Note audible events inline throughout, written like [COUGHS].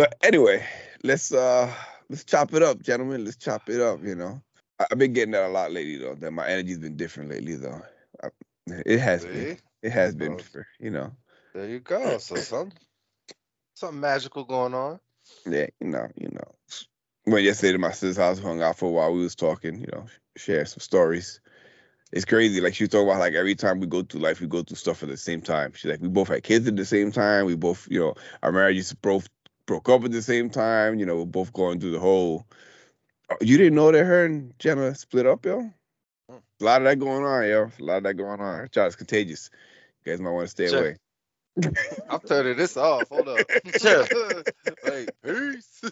But anyway, let's uh let's chop it up, gentlemen. Let's chop it up. You know, I, have been getting that a lot lately, though. That my energy's been different lately, though. I, it has See? been. It has been for you know. There you go. [CLEARS THROAT] So some something magical going on. Yeah, you know, you know. Went yesterday to my sister's house, hung out for a while. We was talking, you know, share some stories. It's crazy. Like she was talking about like every time we go through life, we go through stuff at the same time. She's like, we both had kids at the same time. We both, you know, our marriage marriages both broke up at the same time. You know, we're both going through the whole. Oh, You didn't know that her and Jenna split up, yo. Mm. A lot of that going on, yo. A lot of that going on. Child's contagious. You guys might want to stay Sure. away. [LAUGHS] I'm turning this off. Hold up. [LAUGHS] [LAUGHS] Sure. like, peace.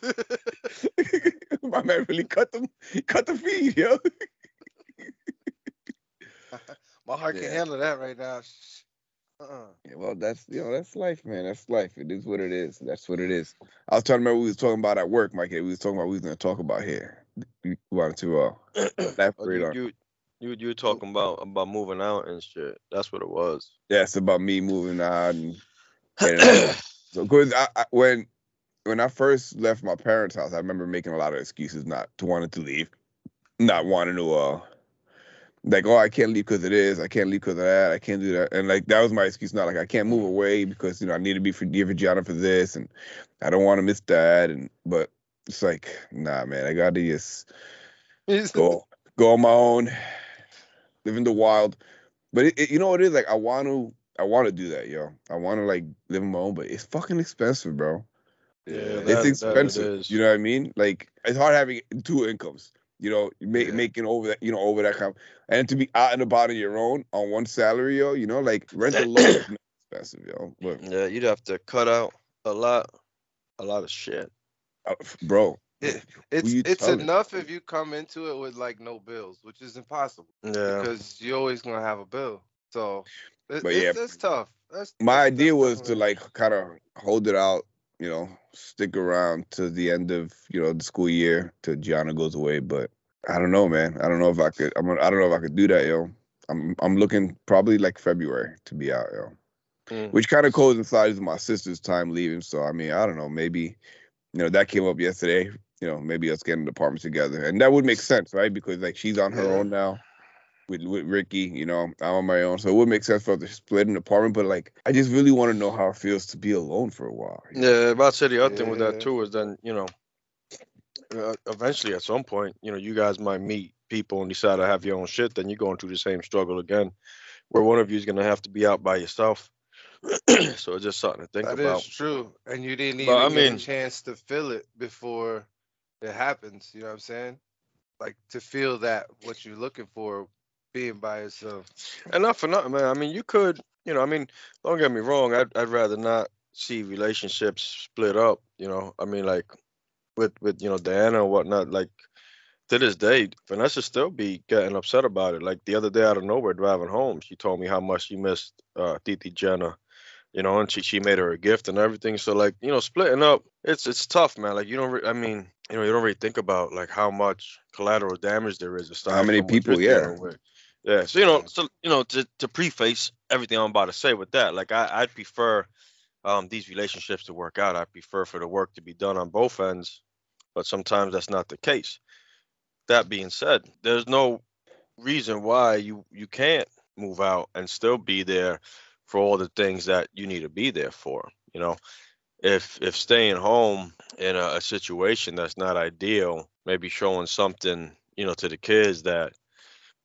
My man really cut them, cut the feed, yo. My heart Yeah. can handle that right now. Shh. Uh-uh. Yeah, well, that's you know that's life, man. That's life. It is what it is. That's what it is. I was trying to remember what we was talking about at work, Mike. We was talking about what we was going to talk about here. We wanted to uh, [COUGHS] Oh, elaborate you, on. you you you were talking about about moving out and shit. That's what it was. Yeah, it's about me moving out and [COUGHS] getting out. so because I, I, when when I first left my parents' house, I remember making a lot of excuses not to wanting to leave, not wanting to uh like oh I can't leave because it is, I can't leave because of that, I can't do that, and like that was my excuse. Not like I can't move away because you know I need to be for dear Virginia for this, and I don't want to miss that, and but it's like nah, man, I gotta just go go on my own, live in the wild. But it, it- you know what it is like I want to I want to do that, yo. I want to like live on my own, but it's fucking expensive, bro. Yeah, it's that- that it expensive. is. You know what I mean? Like it's hard having two incomes. You know, ma- Yeah. making over that, you know, over that kind, and to be out and about on your own on one salary, yo. You know, like rent [CLEARS THROAT] alone is not expensive, yo. But Yeah, you'd have to cut out a lot, a lot of shit. uh, bro, It- It's it's enough if you come into it with like no bills, which is impossible Yeah, because you're always gonna have a bill. So it, But it's, yeah, it's tough. That's, my that's- idea was to like kind of hold it out, you know, stick around to the end of you know the school year till Gianna goes away. But I don't know, man. I don't know if I could. I'm. I don't know if I could do that, yo. I'm. I'm looking probably like February to be out, yo. Mm. Which kind of coincides with my sister's time leaving. So I mean, I don't know. Maybe, you know, that came up yesterday. You know, maybe us getting an apartment together, and that would make sense, right? Because like she's on her Yeah. own now with with Ricky. You know, I'm on my own, so it would make sense for us to split an apartment. But like, I just really want to know how it feels to be alone for a while. you know? yeah. About to say the other thing with that too is then you know, uh, eventually at some point, you know, you guys might meet people and decide to have your own shit. Then you're going through the same struggle again, where one of you is gonna have to be out by yourself. [CLEARS THROAT] so it's just something to think That is about. That is true, and you didn't even I get mean- a chance to feel it before it happens. You know what I'm saying? Like to feel that what you're looking for, being by yourself. And not for nothing, man. I mean, you could, you know, I mean, don't get me wrong. I'd, I'd rather not see relationships split up. You know, I mean, like with with you know Diana and whatnot. Like to this day, Vanessa still be getting upset about it. Like the other day, out of nowhere, driving home, she told me how much she missed uh, Titi Jenna. You know, and she she made her a gift and everything. So like, you know, splitting up, it's it's tough, man. Like you don't, re- I mean, you know, you don't really think about like how much collateral damage there is. How many from what you're people, yeah. with. Yeah, so you know, so you know, to, to preface everything I'm about to say with that, like I I'd prefer um these relationships to work out. I prefer for the work to be done on both ends, but sometimes that's not the case. That being said, there's no reason why you you can't move out and still be there for all the things that you need to be there for. You know, if if staying home in a, a situation that's not ideal, maybe showing something you know to the kids that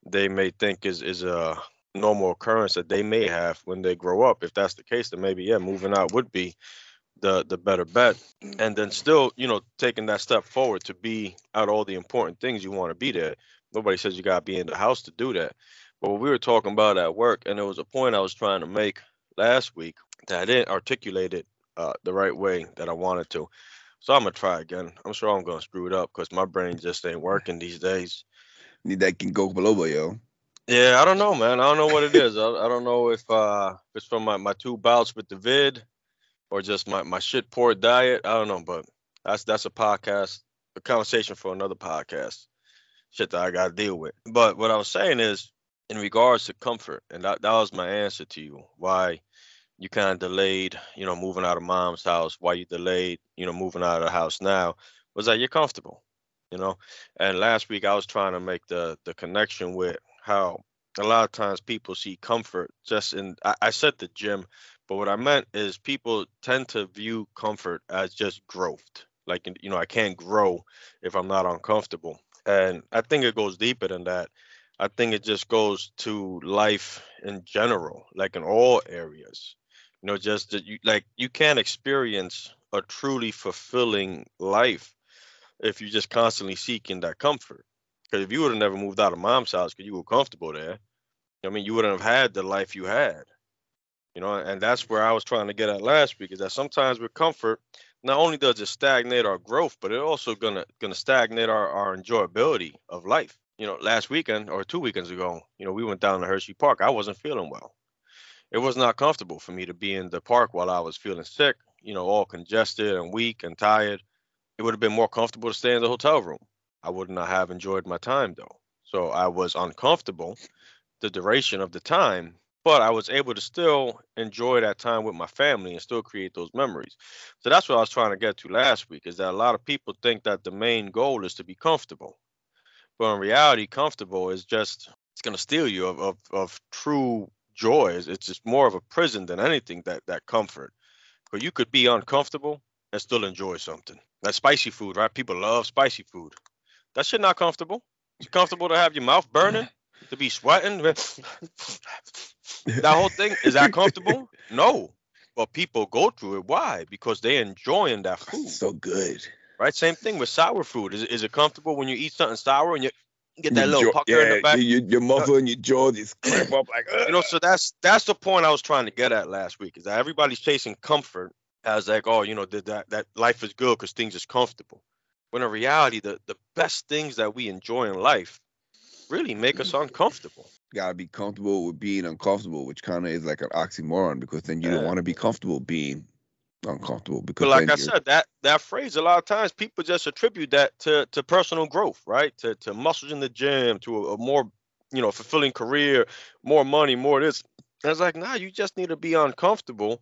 they may think is is a normal occurrence that they may have when they grow up. If that's the case, then maybe yeah, moving out would be the the better bet. And then still, you know, taking that step forward to be out all the important things you want to be there. Nobody says you gotta be in the house to do that. But what we were talking about at work, and it was a point I was trying to make last week that I didn't articulate it uh, the right way that I wanted to. So I'm gonna try again. I'm sure I'm gonna screw it up because my brain just ain't working these days. Need that Ginkgo biloba, yo. Yeah, I don't know, man. I don't know what it is. I, I don't know if uh if it's from my, my two bouts with the vid or just my, my shit poor diet. I don't know, but that's that's a podcast, a conversation for another podcast. Shit that I gotta deal with. But what I was saying is in regards to comfort, and that, that was my answer to you, why you kind of delayed, you know, moving out of mom's house. Why you delayed, you know, moving out of the house now was that you're comfortable, you know. And last week I was trying to make the the connection with how a lot of times people see comfort just in. I, I said the gym, but what I meant is people tend to view comfort as just growth. Like you know, I can't grow if I'm not uncomfortable. And I think it goes deeper than that. I think it just goes to life in general, like in all areas. You know, just that you like you can't experience a truly fulfilling life if you're just constantly seeking that comfort. Because if you would have never moved out of mom's house because you were comfortable there, I mean, you wouldn't have had the life you had. You know, and that's where I was trying to get at last week is that sometimes with comfort, not only does it stagnate our growth, but it also gonna gonna stagnate our, our enjoyability of life. You know, last weekend or two weekends ago, you know, we went down to Hershey Park. I wasn't feeling well. It was not comfortable for me to be in the park while I was feeling sick, you know, all congested and weak and tired. It would have been more comfortable to stay in the hotel room. I would not have enjoyed my time though. So I was uncomfortable the duration of the time, but I was able to still enjoy that time with my family and still create those memories. So that's what I was trying to get to last week is that a lot of people think that the main goal is to be comfortable. But in reality, comfortable is just it's gonna steal you of, of, of true joys. It's just more of a prison than anything that that comfort. But you could be uncomfortable and still enjoy something. That spicy food, right? People love spicy food. That shit not comfortable. It's comfortable to have your mouth burning, [LAUGHS] to be sweating. [LAUGHS] that whole thing is that comfortable? [LAUGHS] No. But people go through it. Why? Because they enjoying that food. So good. Right? Same thing with sour food. Is, is it comfortable when you eat something sour and you get that Your little jaw- pucker in the back? Your, your muffler uh, and your jaw just cramp up like. you know so that's that's the point i was trying to get at last week is that everybody's chasing comfort as like oh you know that that, that life is good because things is comfortable. When in reality the the best things that we enjoy in life really make us uncomfortable. Gotta be comfortable with being uncomfortable, which kind of is like an oxymoron because then you don't want to be comfortable being uncomfortable because but like i said that that phrase a lot of times people just attribute that to to personal growth right? To to muscles in the gym to a, a more you know fulfilling career more money more this. And it's like nah you just need to be uncomfortable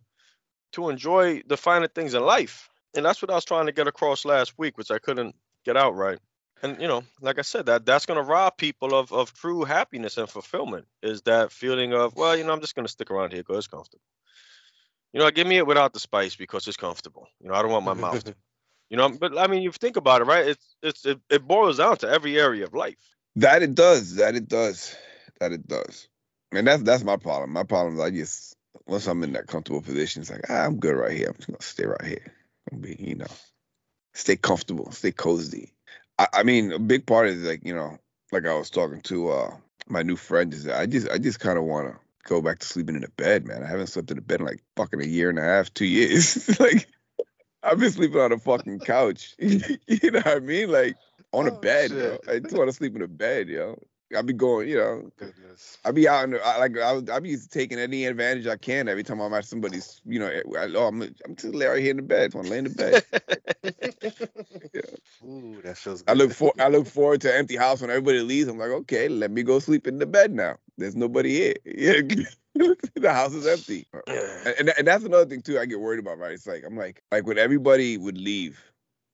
to enjoy the finer things in life. And that's what i was trying to get across last week which i couldn't get out right. And you know like i said that that's going to rob people of of true happiness and fulfillment is that feeling of well you know i'm just going to stick around here because it's comfortable. You know give me it without the spice because it's comfortable. You know i don't want my mouth to. [LAUGHS] You know but i mean you think about it right? It's it's it, it boils down to every area of life. That it does, that it does, that it does, and that's that's my problem. My problem is I just once I'm in that comfortable position, it's like ah, I'm good right here. I'm just gonna stay right here. I'm be you know, stay comfortable, stay cozy. I, I mean, a big part is like you know, like I was talking to uh my new friend is that I just I just kind of want to go back to sleeping in a bed, man. I haven't slept in a bed in like fucking a year and a half, two years. [LAUGHS] like I've been sleeping on a fucking couch. [LAUGHS] you know what I mean? Like on a Oh, bed. I just want to sleep in a bed, yo. I be going, you know, Goodness. I be out in the, I, like I, was- I be taking any advantage I can every time I'm at somebody's, you know, I, oh, I'm, I'm just lay right here in the bed. I want to lay in the bed. [LAUGHS] Ooh, that feels good. I look for I look forward to an empty house when everybody leaves. I'm like, okay, let me go sleep in the bed now. There's nobody here. [LAUGHS] Yeah, the house is empty. And, and and that's another thing too. I get worried about. Right? It's like I'm like like when everybody would leave,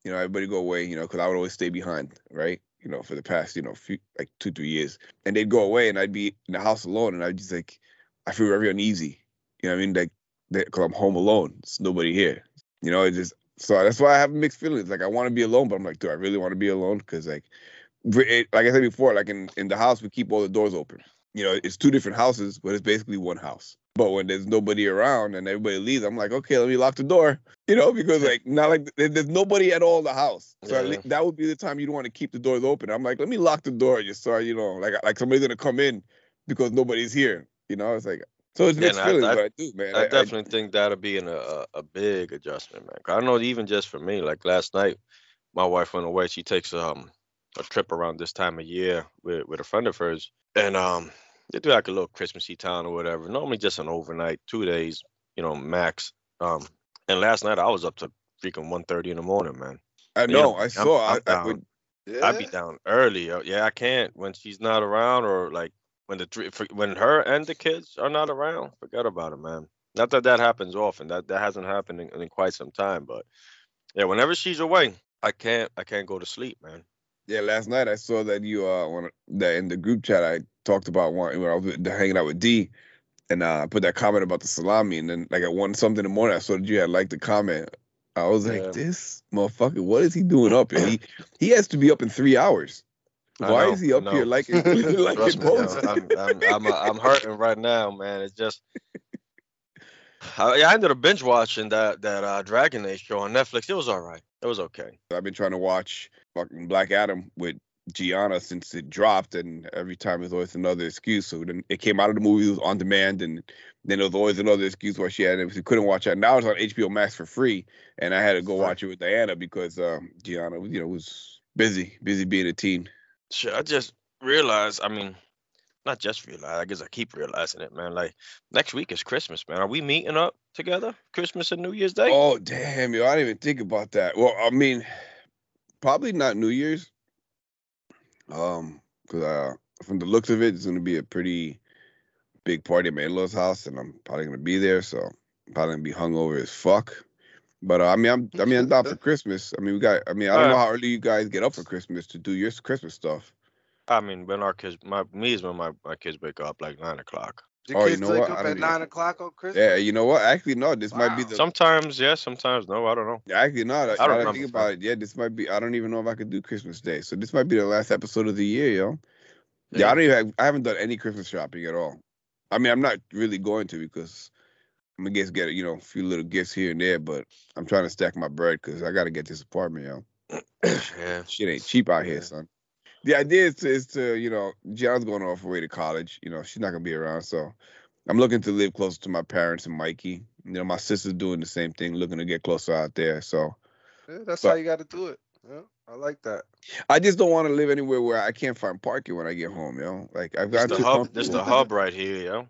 you know, everybody go away, you know, because I would always stay behind, right? You know, for the past, you know, few like two three years, and they'd go away, and I'd be in the house alone, and I'd just like, I feel very uneasy. You know what I mean? Like, because I'm home alone. There's nobody here. You know, it just so that's why I have mixed feelings. Like I want to be alone, but I'm like, do I really want to be alone? Because like, it, like I said before, like in in the house we keep all the doors open. You know, it's two different houses, but it's basically one house. But when there's nobody around and everybody leaves, I'm like, okay, let me lock the door. You know, because like not like there's nobody at all in the house. So Yeah. least that would be the time you'd want to keep the doors open. I'm like, let me lock the door just so you know, like like somebody's gonna come in because nobody's here. You know, it's like so it's mixed I- feelings, I- but I do, man. I, I- I- definitely think that'll be in a, a, a big adjustment, man. I know even just for me, like last night, my wife went away. She takes um a trip around this time of year with with a friend of hers, and um they do like a little Christmassy town or whatever. Normally just an overnight, two days, you know, max. Um, and last night I was up to freaking 1.30 in the morning, man. I you know. know, I I'm- saw. I'm I, would, Yeah. I'd be down early. Yeah, I can't when she's not around or like when the three when her and the kids are not around. Forget about it, man. Not that that happens often. That that hasn't happened in, in quite some time. But yeah, whenever she's away, I can't I can't go to sleep, man. Yeah, last night I saw that you uh when that in the group chat I talked about one when I was hanging out with D, and uh, I put that comment about the salami, and then like at one something in the morning I saw that you had liked the comment. I was like, Yeah. this motherfucker, what is he doing up? here? he he has to be up in three hours. I Why know, is he up here know. liking [LAUGHS] liking [LAUGHS] Trust me, yo, posts? I'm I'm I'm, I'm hurting right now, man. It's just. I, I ended up binge watching that that uh, Dragon Age show on Netflix. It was all right. It was okay. I've been trying to watch fucking Black Adam with Gianna since it dropped, and every time there's always another excuse. So then it came out of the movie, it was on demand, and then there was always another excuse why she had it. She couldn't watch it. Now it's on HBO Max for free, and I had to go watch it with Diana because um, Gianna, was, you know, was busy, busy being a teen. Shit, I just realized. I mean, not just realized. I guess I keep realizing it, man. Like next week is Christmas, man. Are we meeting up together? Christmas and New Year's Day? Oh damn, yo, I didn't even think about that. Well, I mean, probably not New Year's. Um, because uh, from the looks of it, it's gonna be a pretty big party at my in-laws' house, and I'm probably gonna be there, so I'm probably gonna be hungover as fuck. But uh, I mean, I'm I mean, I'm down for [LAUGHS] Christmas. I mean, we got. I mean, I don't know Alright. how early you guys get up for Christmas to do your Christmas stuff. I mean, when our kids, my me is when my, my kids wake up like nine o'clock. Your Oh, you kids know wake what? Up at even- nine o'clock on Christmas. Yeah, you know what? Actually, no. This might be the. Sometimes yes, sometimes no. I don't know. Actually, no. I, I don't I don't remember, think about it. Yeah, this might be. I don't even know if I could do Christmas Day. So this might be the last episode of the year, yo. Yeah, I don't even. Have, I haven't done any Christmas shopping at all. I mean, I'm not really going to because I'm gonna guess get you know a few little gifts here and there, but I'm trying to stack my bread because I got to get this apartment, yo. [COUGHS] yeah. Shit ain't cheap out here, son. The idea is to, is to you know, Gianna's going off away to college. You know, she's not gonna be around, so I'm looking to live closer to my parents and Mikey. You know, my sister's doing the same thing, looking to get closer out there. So Yeah, that's But- how you got to do it. Yeah, I like that. I just don't want to live anywhere where I can't find parking when I get home, You know, Like I've got the too hub. This the hub right here, yo.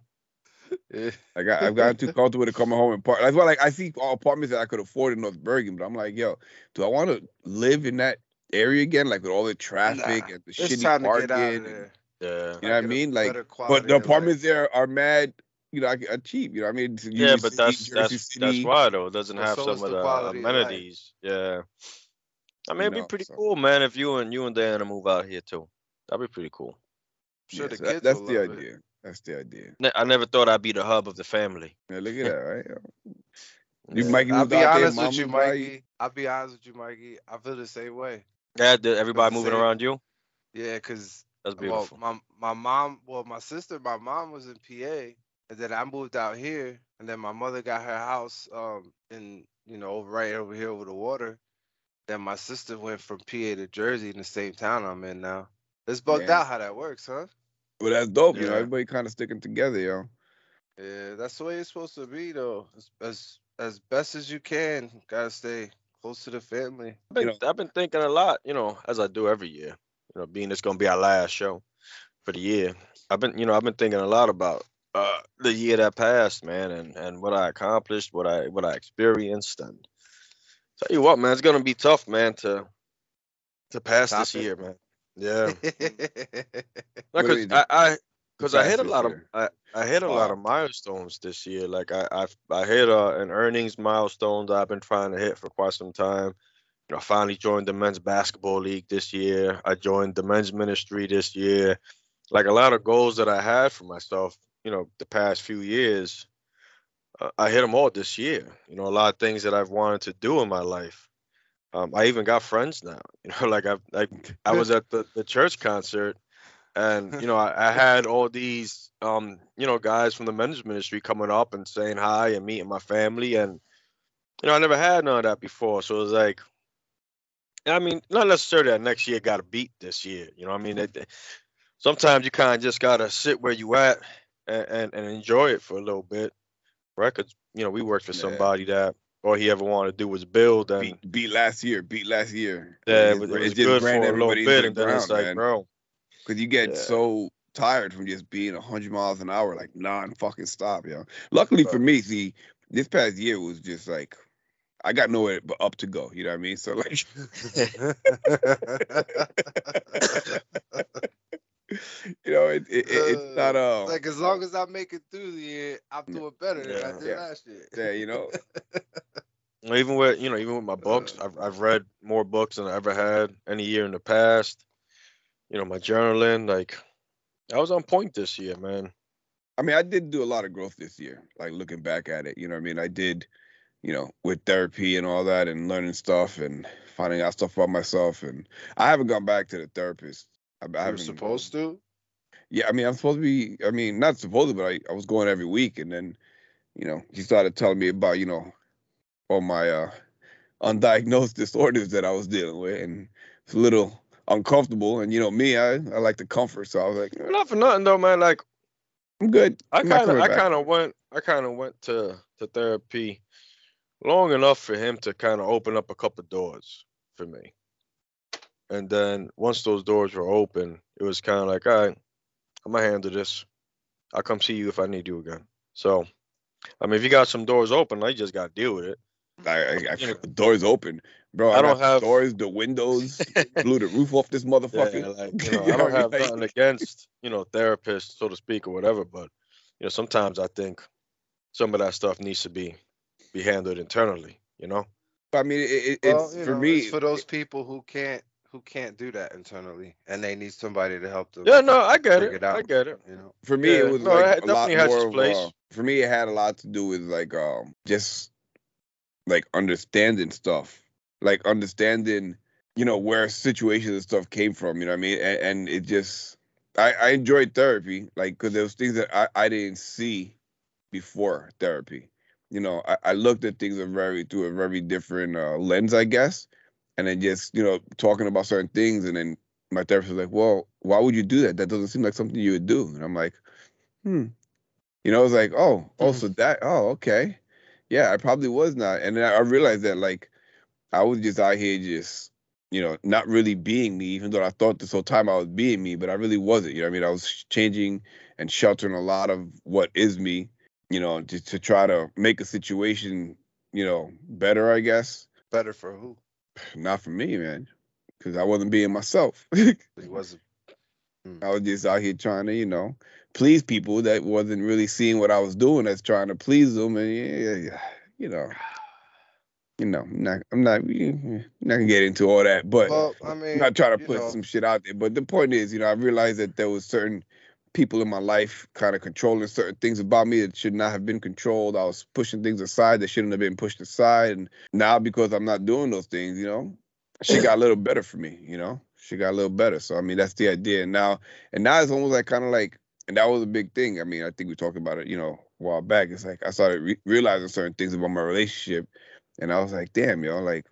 Yeah. [LAUGHS] I got I've gotten too comfortable to come home and park. That's why like I see all apartments that I could afford in North Bergen, but I'm like, yo, do I want to live in that area again, like with all the traffic Nah, and the It's shitty time parking? get out of and- Yeah. You know what I mean? Like, But the of life. apartments there are mad, you know, like, are cheap. You know what I mean? It's Yeah, Union but that's Jersey that's that's why though. It doesn't But have so some of the the quality of life. amenities. Yeah. I mean, it'd be know, pretty so- cool, man, if you and you and Diana move out here too. That'd be pretty cool. I'm sure Yeah, the so that- that's the love it. idea. That's the idea. Ne- I never thought I'd be the hub of the family. Yeah, look at that, right? You Mikey I'll be out there, honest with you, moved. Mikey. I'll be honest with you, Mikey. I feel the same way. Yeah, did everybody moving same. around you? Yeah, cause That's well, beautiful. my my mom, well, my sister, my mom was in PA, and then I moved out here, and then my mother got her house, um, in you know, over right over here over the water. Then my sister went from PA to Jersey in the same town I'm in now. It's bugged Yeah. out how that works, huh? Well, that's dope. You know, everybody kind of sticking together, yo. Yeah, that's the way it's supposed to be, though. As as, as best as you can, gotta stay close to the family. I've been, you I've been thinking a lot, you know, as I do every year. You know, being it's gonna be our last show for the year. I've been, you know, I've been thinking a lot about uh the year that passed, man, and and what I accomplished, what I what I experienced, and tell you what, man, it's gonna be tough, man, to to pass Top this it. year, man. Yeah, [LAUGHS] What because? I, I because I pass hit a this lot of? I, I hit a lot of milestones this year. Like I I, I hit uh, an earnings milestone that I've been trying to hit for quite some time. You know, I finally joined the men's basketball league this year. I joined the men's ministry this year. Like a lot of goals that I had for myself, you know, the past few years, uh, I hit them all this year. You know, a lot of things that I've wanted to do in my life. Um, I even got friends now. [LAUGHS] You know, like I like I was at the, the church concert and you know I, I had all these um you know guys from the men's ministry coming up and saying hi and meeting my family and you know I never had none of that before so it was like I mean not necessarily that next year got to beat this year you know what I mean it, sometimes you kind of just gotta sit where you at and, and, and enjoy it for a little bit right 'Cause, you know we worked for Yeah. somebody that all he ever wanted to do was build and Beat, beat last year. Beat last year. yeah, it was, it was good for a little bit, and the then it's like, man. bro, Because you get Yeah. so tired from just being 100 miles an hour, like non fucking stop, yo. Luckily for me, see, this past year was just like, I got nowhere but up to go. You know what I mean? So, like, [LAUGHS] [LAUGHS] you know, it, it, it's not Uh, uh, like as long as I make it through the year, I'm doing better than I did Yeah. last year. yeah, you know, Even with you know, even with my [LAUGHS] books, I've I've read more books than I ever had any year in the past. You know, my journaling, like I was on point this year, man. I mean, I did do a lot of growth this year. Like looking back at it, you know, what I mean, I did, you know, with therapy and all that, and learning stuff and finding out stuff about myself. And I haven't gone back to the therapist. I, I You were haven't supposed to. Yeah, I mean, I'm supposed to be. I mean, not supposed to, but I, I was going every week, and then, you know, he started telling me about, you know, all my uh, undiagnosed [LAUGHS] disorders that I was dealing with, and it's a little uncomfortable. And you know, me, I, I like the comfort, so I was like, "Eh, Not for nothing though, man. Like I'm good. I kind of I kind of went I kind of went to to therapy long enough for him to kind of open up a couple doors for me. And then once those doors were open, it was kind of like, all right, I'm gonna handle this. I'll come see you if I need you again. So, I mean, if you got some doors open, I just gotta deal with it. I, I, I, the doors open, bro. I, I don't have- doors, the windows, [LAUGHS] blew the roof off this Yeah, motherfucker. like you [LAUGHS] know, You I don't have nothing against you know therapists, so to speak, or whatever. But you know, sometimes I think some of that stuff needs to be be handled internally. You know. I mean, it, it, Well, it's you for know, me. it's for those people who can't who can't do that internally, and they need somebody to help them. Yeah, no, I get it. it out. I get it. You know. for me Yeah, it was no, like had- a lot definitely has its more of, uh, for me it had a lot to do with like um just like understanding stuff like understanding you know where situations and stuff came from you know what i mean? And, and it just i i enjoyed therapy like because there was things that i i didn't see before therapy. You know i, I looked at things a very through a very different uh, lens i guess. And then just you know talking about certain things and then my therapist was like well why would you do that? That doesn't seem like something you would do. And i'm like hmm. You know, it was like, oh, oh, so that, oh, okay, yeah, I probably was not, and then I realized that like I was just out here just, you know, not really being me, even though I thought this whole time I was being me, but I really wasn't. You know, what I mean, I was changing and sheltering a lot of what is me, you know, just to try to make a situation, you know, better, I guess. Better for who? [SIGHS] Not for me, man, because I wasn't being myself. [LAUGHS] He wasn't. Hmm. I was just out here trying to, you know, please people that wasn't really seeing what I was doing as trying to please them, and yeah, you know, you know, I'm not, I'm not, I'm not gonna get into all that, but Well, I mean, I'm not trying to put know, some shit out there. But the point is, you know, I realized that there was certain people in my life kind of controlling certain things about me that should not have been controlled. I was pushing things aside that shouldn't have been pushed aside, and now because I'm not doing those things, you know, she got a little better for me, you know. She got a little better. So I mean, that's the idea. And now, and now it's almost like kind of like, and that was a big thing. I mean, I think we talked about it, you know, a while back. It's like I started re- realizing certain things about my relationship, and I was like, damn, yo, like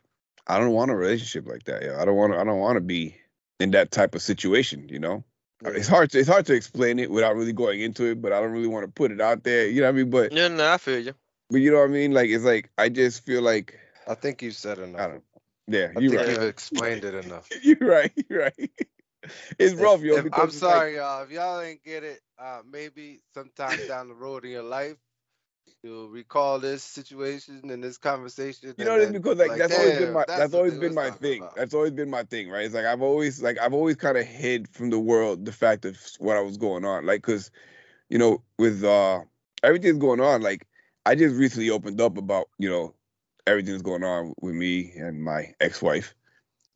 I don't want a relationship like that. Yo. I don't want to. I don't want to be in that type of situation. You know, it's hard. To, it's hard to explain it without really going into it. But I don't really want to put it out there. You know what I mean? But Yeah, no, I feel you. but you know what I mean? Like it's like I just feel like I think you said enough. I don't. Yeah, I you're think right. you've explained it enough. [LAUGHS] You're right. You're right. [LAUGHS] It's If- rough, yo. if- because I'm it's like- sorry, y'all. If y'all ain't get it, uh, maybe sometime down the road in your life, you'll recall this situation and this conversation. You know, and it's then because be like, that's always been my that's that's always been my thing. about." That's always been my thing, right? It's like I've always like I've always kind of hid from the world the fact of what I was going on, like because you know with uh everything's going on, like I just recently opened up about you know everything's going on with me and my ex-wife.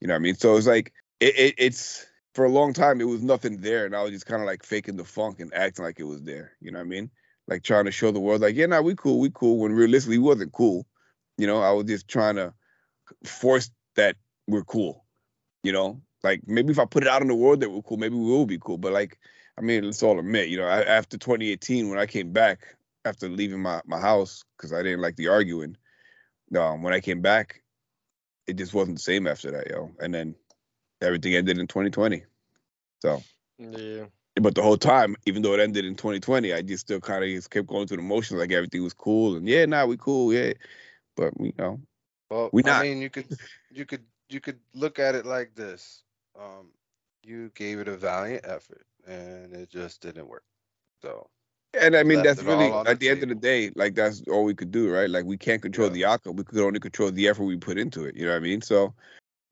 You know what I mean? So it's like it, it it's for a long time it was nothing there, and I was just kind of like faking the funk and acting like it was there. You know what I mean? Like trying to show the world, like, yeah, nah, we cool, we cool. When realistically, we wasn't cool. You know, I was just trying to force that we're cool. You know, like maybe if I put it out in the world that we're cool, maybe we will be cool. But like, I mean, let's all admit, you know, I, after 2018, when I came back after leaving my my house because I didn't like the arguing, um, when I came back, it just wasn't the same after that, yo. And then everything ended in 2020. So, Yeah. But the whole time, even though it ended in 2020, I just still kind of just kept going through the motions, like everything was cool, and yeah, nah, we cool, yeah. But you know, Well, We not. I mean, you could, you could, you could look at it like this. Um, you gave it a valiant effort, and it just didn't work. So And I mean, that's really at the the end of the day, like that's all we could do, right? Like we can't control Yeah. the outcome. We could only control the effort we put into it. You know what I mean? So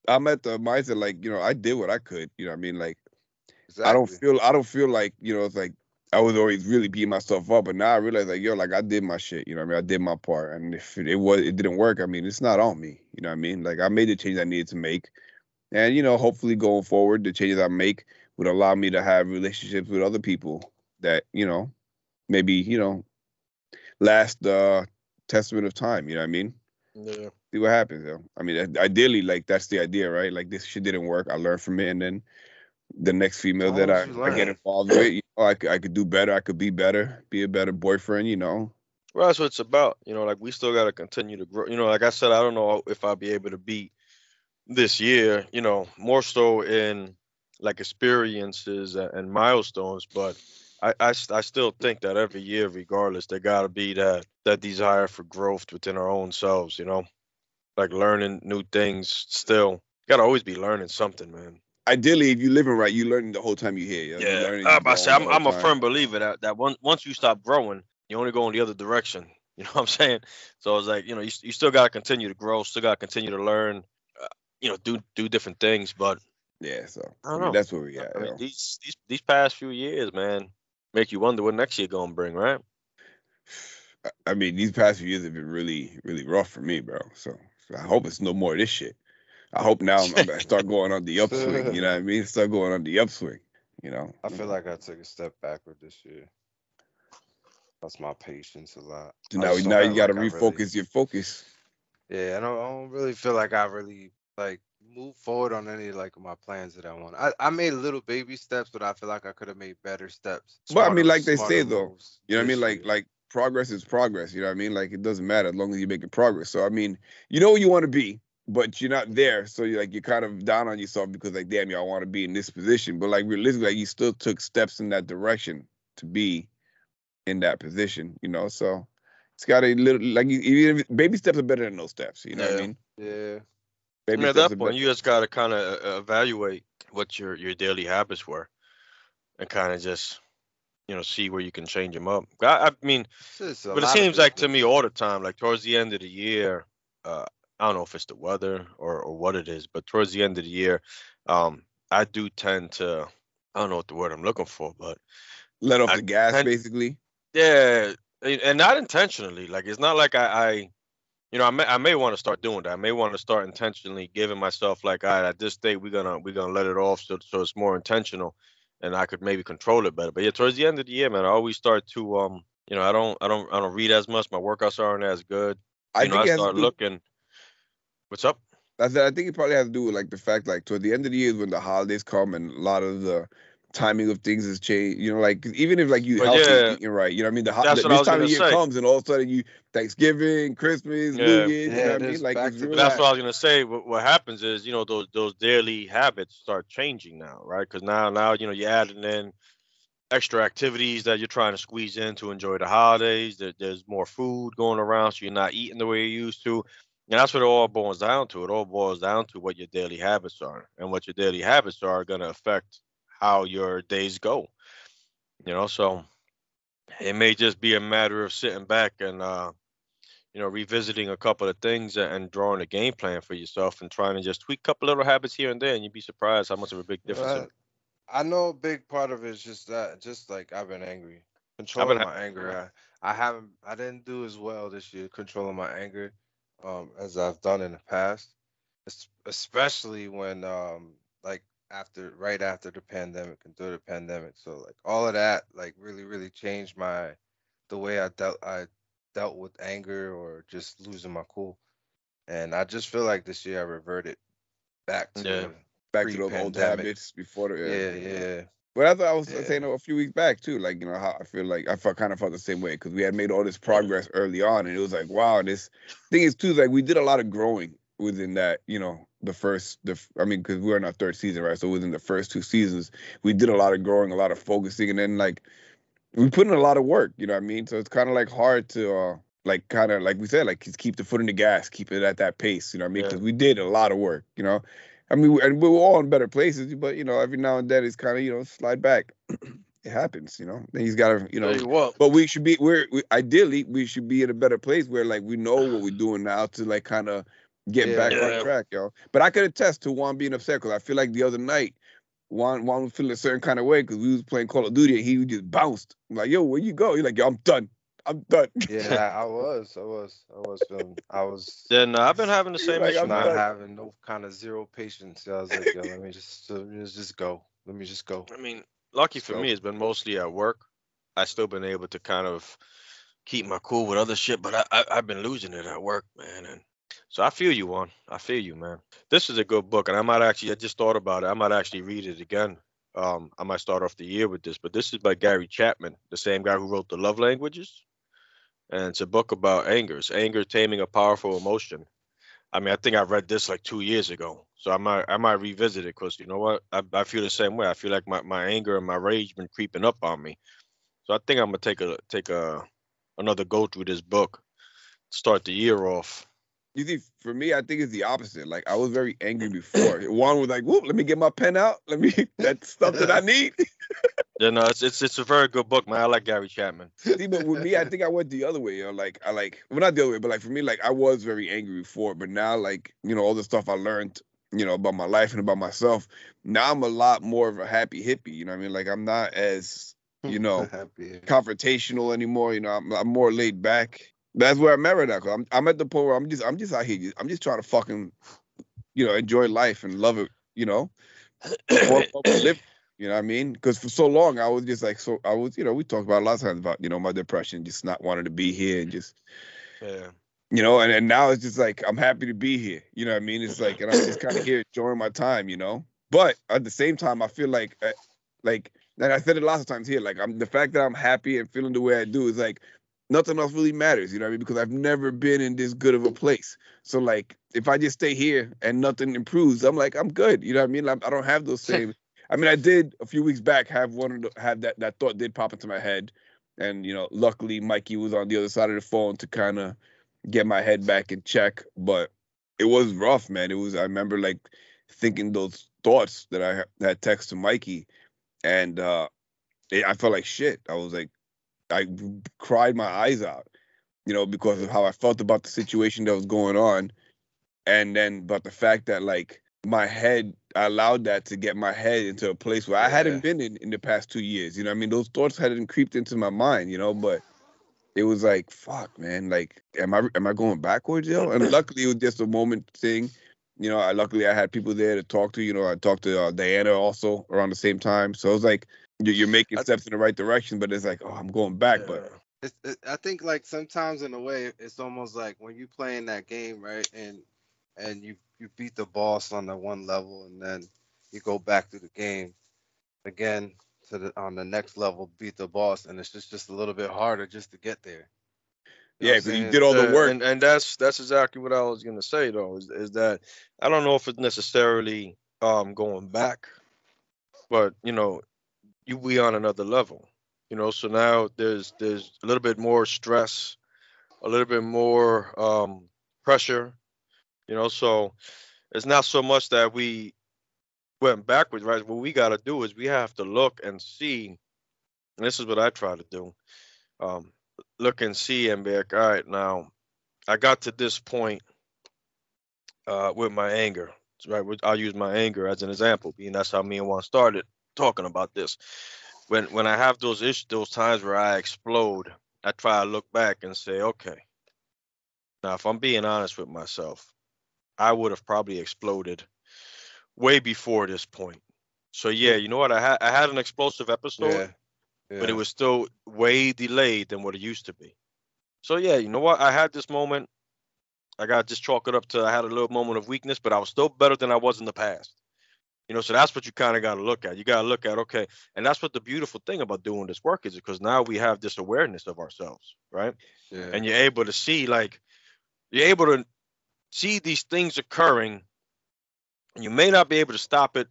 I'm at the mindset, like you know, I did what I could. You know what I mean? Like, Exactly. I don't feel I don't feel like you know it's like I was always really beating myself up, but now I realize like yo, like I did my shit. You know what I mean? I did my part, and if it, it was it didn't work, I mean it's not on me. You know what I mean? Like I made the change I needed to make, and you know hopefully going forward, the changes I make would allow me to have relationships with other people that you know maybe you know last the testament of time. You know what I mean? Yeah. see what happens though. I mean, ideally, like that's the idea, right? Like this shit didn't work. I learned from it, and then the next female that I, long as you I get involved with, you know, I could I could do better. I could be better, be a better boyfriend. You know, Well, that's what it's about. You know, like we still got to continue to grow. You know, like I said, I don't know if I'll be able to beat this year. You know, more so in like experiences and, and milestones, but I I still think that every year, regardless, there got to be that that desire for growth within our own selves. You know, like learning new things. Still, got to always be learning something, man. Ideally, if you're living right, you learning the whole time you here. you know, you learning, I'm about say, I'm, I'm a firm believer that that once once you stop growing, you only go in the other direction. [LAUGHS] You know what I'm saying? So it's like you know you, you still got to continue to grow, still got to continue to learn, uh, you know, do do different things. But Yeah, so I I don't mean, know. that's where we I at. mean, yo. these these these past few years, man, make you wonder what next year gonna bring, right? [SIGHS] I- I mean, these past few years have been really, really rough for me, bro. So, so I hope it's no more of this shit. I hope now I'm, I'm start [LAUGHS] going on the upswing. You know what I mean? Start going on the upswing. You know. I feel like I took a step backward this year. That's my patience a lot. So now, now you got to like refocus really- your focus. Yeah, I don't, I don't really feel like I really like move forward on any like of my plans that I want. I, I made little baby steps, but I feel like I could have made better steps. But I mean, like they say, though, You know what I mean? Like, like progress is progress. You know what I mean? Like it doesn't matter as long as you're making progress. So I mean, you know where you want to be, but you're not there. So you're like you're kind of down on yourself because like, damn, y'all want to be in this position. But like realistically, like, you still took steps in that direction to be in that position. You know, so it's got a little like you, even if, baby steps are better than no steps. You know what I mean? yeah, I Baby mean, at steps that point, you just gotta kind of uh, evaluate what your your daily habits were, and kind of just you know see where you can change them up. I, I mean, It's just a but it seems like to me all the time, like towards the end of the year, uh, I don't know if it's the weather or, or what it is, but towards the end of the year, um, I do tend to, I don't know what the word I'm looking for, but let off I the gas, tend- basically. yeah, and not intentionally. Like it's not like I, I you know, I may I may want to start doing that. I may want to start intentionally giving myself like, all right, at this date we're gonna we're gonna let it off so so it's more intentional, and I could maybe control it better. But yeah, towards the end of the year, man, I always start to um, you know, I don't I don't I don't read as much. My workouts aren't as good. I You know, I it has start looking. What's up? I said I think it probably has to do with like the fact like toward the end of the year is when the holidays come and a lot of the timing of things has changed. You know, like even if like you But healthy yeah, eating right, you know what I mean? The, ho- that's the- this time of year say. comes and all of a sudden you Thanksgiving, Christmas, Yeah. New Year's, you know what I mean? Like back it's to real But that's like- what I was gonna say. What, what happens is, you know, those those daily habits start changing now, right? Because now now you know you're adding in extra activities that you're trying to squeeze in to enjoy the holidays. There, there's more food going around, so you're not eating the way you used to. And that's what it all boils down to. It all boils down to what your daily habits are, and what your daily habits are going to affect how your days go. You know, so it may just be a matter of sitting back and uh, you know, revisiting a couple of things and drawing a game plan for yourself and trying to just tweak a couple little habits here and there, and you'd be surprised how much of a big difference. it- But I know a big part of it is just that, just like I've been angry, controlling ha- my anger. I, I haven't, I didn't do as well this year controlling my anger, um, as I've done in the past, especially when, um, like after, right after the pandemic and through the pandemic. So like all of that, like really, really changed my, the way I dealt, I dealt with anger or just losing my cool. And I just feel like this year I reverted back to Yeah. back to those old habits before the yeah, yeah. But that's what I was Yeah. saying a few weeks back too. Like you know how I feel like I felt kind of felt the same way because we had made all this progress early on, and it was like wow. This thing is too like we did a lot of growing within that. You know the first the I mean because we're in our third season right, so within the first two seasons we did a lot of growing, a lot of focusing, and then like we put in a lot of work. You know what I mean? So it's kind of like hard to. uh like kind of like we said, like keep the foot in the gas, keep it at that pace. You know what I mean? Yeah. Because we did a lot of work. You know, I mean, we- and we were all in better places, but you know, every now and then it's kind of you know slide back. [CLEARS THROAT] it happens, you know. Then he's got to, you know. You But we should be. We're we, ideally we should be in a better place where like we know what we're doing now to like kind of get Yeah. back Yeah. on track, yo. But I could attest to Juan being upset because I feel like the other night Juan Juan was feeling a certain kind of way because we was playing Call of Duty and he just bounced. I'm like, yo, where you go? He's like, yo, I'm done. I'm done. [LAUGHS] Yeah, I was, I was, I was feeling, I was. Yeah, no, I've been having the same Like, issue. I'm not done. having no kind of zero patience. I was like, yo, let me just, uh, just, just go. Let me just go. I mean, lucky for So- me, it's been mostly at work. I've still been able to kind of keep my cool with other shit, but I, I I've been losing it at work, man. And so I feel you, Juan. I feel you, man. This is a good book, and I might actually. I just thought about it. I might actually read it again. Um, I might start off the year with this, but this is by Gary Chapman, the same guy who wrote the Love Languages, and it's a book about anger. It's anger taming a powerful emotion. I mean, I think I read this like two years ago, so I might I might revisit it because you know what, I, I feel the same way. I feel like my, my anger and my rage been creeping up on me, so I think I'm gonna take a take a another go through this book, start the year off. You see, for me, I think it's the opposite. Like I was very angry before. [LAUGHS] Juan was like, "Whoop, let me get my pen out. Let me [LAUGHS] that's stuff that I need." [LAUGHS] Yeah, no, it's it's it's a very good book, man. I like Gary Chapman. See, but with me, I think I went the other way. Yo. Like I like, well, not the other way, but like for me, like I was very angry before, but now, like you know, all the stuff I learned, you know, about my life and about myself. Now I'm a lot more of a happy hippie. You know what I mean? Like I'm not as you know Happy. confrontational anymore. You know, I'm, I'm more laid back. That's where I'm at right now. Cause I'm I'm at the point where I'm just I'm just out here. I'm just trying to fucking, you know, enjoy life and love it. You know, [CLEARS THROAT] live. You know what I mean? Because for so long I was just like so I was you know we talked about a lot of times about you know my depression, just not wanting to be here and just Yeah. you know and, and now it's just like I'm happy to be here. You know what I mean? It's like and I'm just kind of [CLEARS THROAT] here enjoying my time. You know, but at the same time I feel like uh, like and I said it lots of times here. Like I'm the fact that I'm happy and feeling the way I do is like nothing else really matters. You know what I mean? Because I've never been in this good of a place. So like if I just stay here and nothing improves, I'm like I'm good. You know what I mean? I'm, I don't have those [LAUGHS] same. I mean, I did a few weeks back have one of the, have that that thought did pop into my head, and you know, luckily Mikey was on the other side of the phone to kind of get my head back in check. But it was rough, man. It was. I remember like thinking those thoughts that I had text to Mikey, and uh it, I felt like shit. I was like, I cried my eyes out, you know, because of how I felt about the situation that was going on, and then but the fact that like my head I allowed that to get my head into a place where I hadn't been in in the past two years. You know, what I mean, those thoughts hadn't creeped into my mind. You know, but it was like, fuck, man. Like, am I am I going backwards, yo? And luckily, it was just a moment thing. You know, I luckily I had people there to talk to. You know, I talked to uh, Diana also around the same time. So it was like you're, you're making steps in the right direction, but it's like, oh, I'm going back. But It's, it, I think like sometimes in a way it's almost like when you play in that game right and and you you beat the boss on the one level and then you go back to the game again to the on the next level beat the boss and it's just just a little bit harder just to get there. You know yeah, what I'm because you did all the work. and, and that's that's exactly what I was gonna say though, is is that I don't know if it's necessarily um going back, but you know, you we on another level. You know, so now there's there's a little bit more stress, a little bit more um pressure, you know, so it's not so much that we went backwards, right? What we gotta do is we have to look and see, and this is what I try to do. Um, look and see and be like, all right, now I got to this point uh, with my anger. Right, I'll use my anger as an example, being that's how me and Juan started talking about this. When when I have those issues, those times where I explode, I try to look back and say, okay, now if I'm being honest with myself, I would have probably exploded way before this point. So yeah, you know what? I had I had an explosive episode Yeah. but it was still way delayed than what it used to be. So yeah, you know what? I had this moment. I got to just chalk it up to I had a little moment of weakness, but I was still better than I was in the past. You know, so that's what you kind of got to look at. You got to look at okay, and that's what the beautiful thing about doing this work is because now we have this awareness of ourselves, right? yeah. And you're able to see like you're able to see these things occurring. And you may not be able to stop it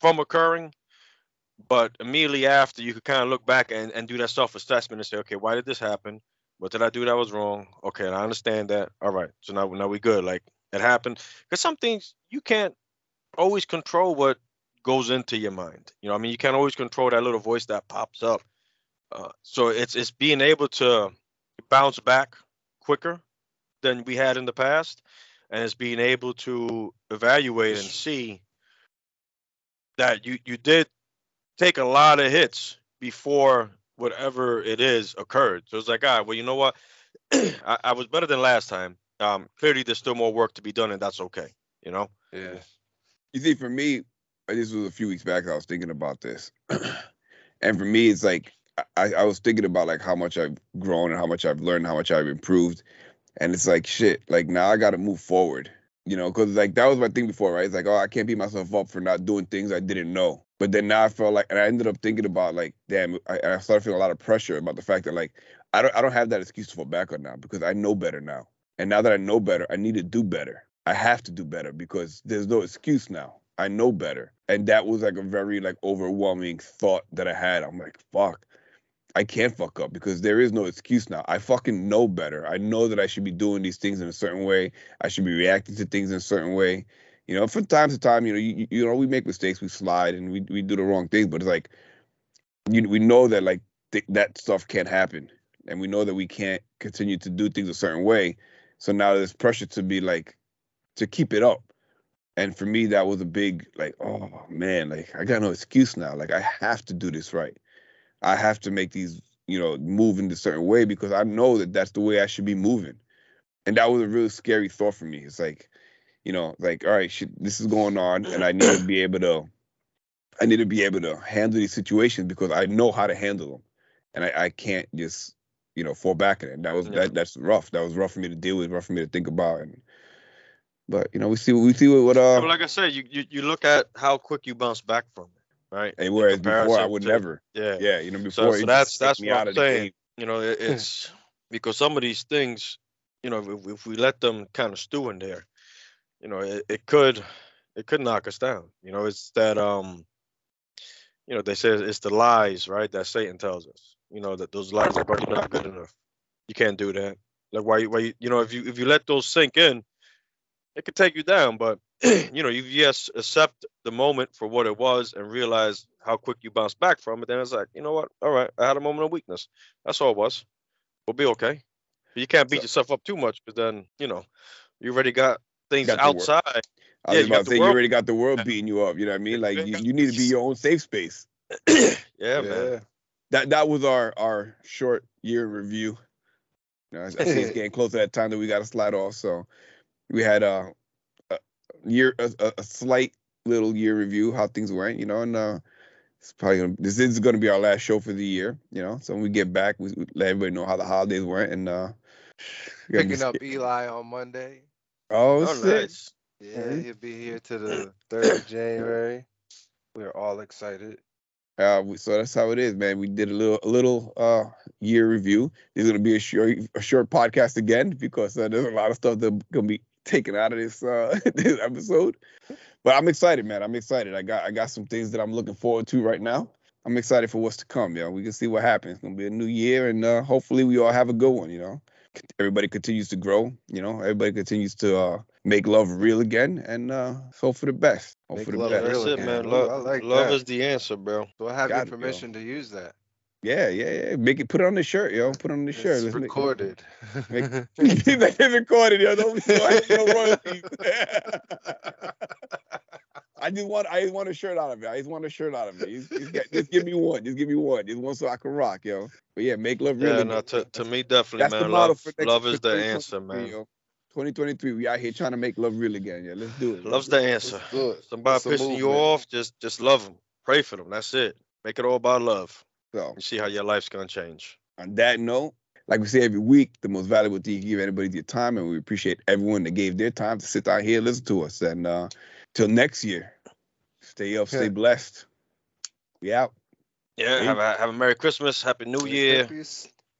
from occurring, but immediately after you could kind of look back and, and do that self-assessment and say okay why did this happen what did i do that was wrong okay and i understand that all right so now, now we good like it happened because some things you can't always control what goes into your mind you know i mean you can't always control that little voice that pops up uh, so it's it's being able to bounce back quicker than we had in the past and it's being able to evaluate and see that you you did take a lot of hits before whatever it is occurred. So it's like, all right, well, you know what? [CLEARS THROAT] I, I was better than last time. Um, clearly, there's still more work to be done, and that's okay. You know. Yeah. You see, for me, uh, this was a few weeks back. I was thinking about this, [CLEARS THROAT] and for me, it's like I, I was thinking about like how much I've grown and how much I've learned, how much I've improved, and it's like shit. Like now I got to move forward, you know, because like that was my thing before, right? It's like oh, I can't beat myself up for not doing things I didn't know. But then now I felt like, and I ended up thinking about like, damn, I, I started feeling a lot of pressure about the fact that like I don't I don't have that excuse to fall back on now because I know better now, and now that I know better, I need to do better. I have to do better because there's no excuse now. I know better. And that was like a very like overwhelming thought that I had. I'm like, fuck. I can't fuck up because there is no excuse now. I fucking know better. I know that I should be doing these things in a certain way. I should be reacting to things in a certain way. You know, from time to time, you know, you, you know, we make mistakes, we slide, and we we do the wrong things. But it's like, you we know that like th- that stuff can't happen, and we know that we can't continue to do things a certain way. So now there's pressure to be like, to keep it up. And for me, that was a big like, oh man, like I got no excuse now. Like I have to do this right. I have to make these, you know, move in a certain way because I know that that's the way I should be moving. And that was a really scary thought for me. It's like, you know, like, all right, shit, this is going on, and I need to be able to, I need to be able to handle these situations because I know how to handle them, and I, I can't just, you know, fall back in it. That was Yeah. that that's rough. That was rough for me to deal with, rough for me to think about, and. But you know, we see we see what, what uh, but like I said, you, you you look at how quick you bounce back from it, right? and whereas before I would to- never, Yeah. yeah, you know, before So, so that's that's what I'm saying. You know, it, it's because some of these things, you know, if, if we let them kind of stew in there, you know, it, it could it could knock us down. You know, it's that um, you know, they say it's the lies, right, that Satan tells us. You know, that those lies like, oh, you're not good enough. You can't do that. Like why why you, you know, if you if you let those sink in, it could take you down. But [CLEARS THROAT] you know, you yes accept the moment for what it was and realize how quick you bounce back from it. Then it's like, you know what? All right, I had a moment of weakness. That's all it was. We'll be okay. But you can't beat So- yourself up too much because then you know you already got things Got outside. I Yeah, you about got to say you already got the world beating you up. You know what I mean? Like you, you need to be your own safe space. [CLEARS THROAT] yeah, man. That that was our our short year review. You know, I, I see it's [LAUGHS] getting close to that time that we got to slide off. So we had a, a year a, a- a slight little year review how things went. You know, and uh, it's probably gonna, this is going to be our last show for the year. You know, so when we get back, we, we let everybody know how the holidays went and uh, we Picking up get- Eli on Monday. Oh, Oh, shit. nice. Yeah, Mhm. he'll be here to the third of [COUGHS] January. We're all excited. Uh, so that's how it is, man. We did a little a little uh year review. This is gonna be a short a short podcast again because uh, there's a lot of stuff that gonna be taken out of this uh [LAUGHS] this episode. But I'm excited, man. I'm excited. I got I got some things that I'm looking forward to right now. I'm excited for what's to come. You know, we can see what happens. It's gonna be a new year, and uh, hopefully we all have a good one. You know, everybody continues to grow. You know, everybody continues to uh make love real again, and uh hope for the best. Hope Make for the love best. That's it, man. Love, I like love that. is the answer, bro. So I have Got your it, permission to use that. Yeah, yeah, yeah. Make it put it on the shirt, yo. Put it on the shirt. It's Let's make- recorded. [LAUGHS] Make, [LAUGHS] [LAUGHS] make it recorded, yo. Don't be so no royalties. I just want I just want a shirt out of it. I just want a shirt out of it. Just, just, just give me one. Just give me one. Just one so I can rock, yo. But yeah, make love real. Yeah, no, to, to me definitely, That's man. motto Love, for next love is the answer, man. yo. 2023, we out here trying to make love real again. Yeah, let's do it. Love's the answer. Let's do it. Somebody It's a pissing you movement. off, just just love them. Pray for them. That's it. Make it all about love. So You see how your life's gonna change. on that note, like we say every week, the most valuable thing you give anybody is your time, and we appreciate everyone that gave their time to sit down here and listen to us. And uh till next year, stay up, stay blessed. We out. Yeah, Hey. have a have a Merry Christmas, Happy New Year. Happy,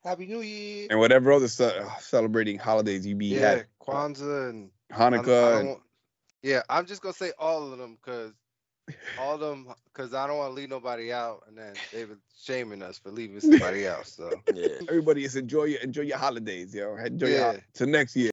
Happy New Year. And whatever other ce- uh, celebrating holidays you be Yeah, had, Kwanzaa and I don't- I Hanukkah, don't and yeah, I'm just gonna say all of them because all them because I don't want to leave nobody out, and then they were shaming us for leaving [LAUGHS] somebody else. So Yeah. everybody, just enjoy your enjoy your holidays, yo. Enjoy your Yeah. hol- till next year.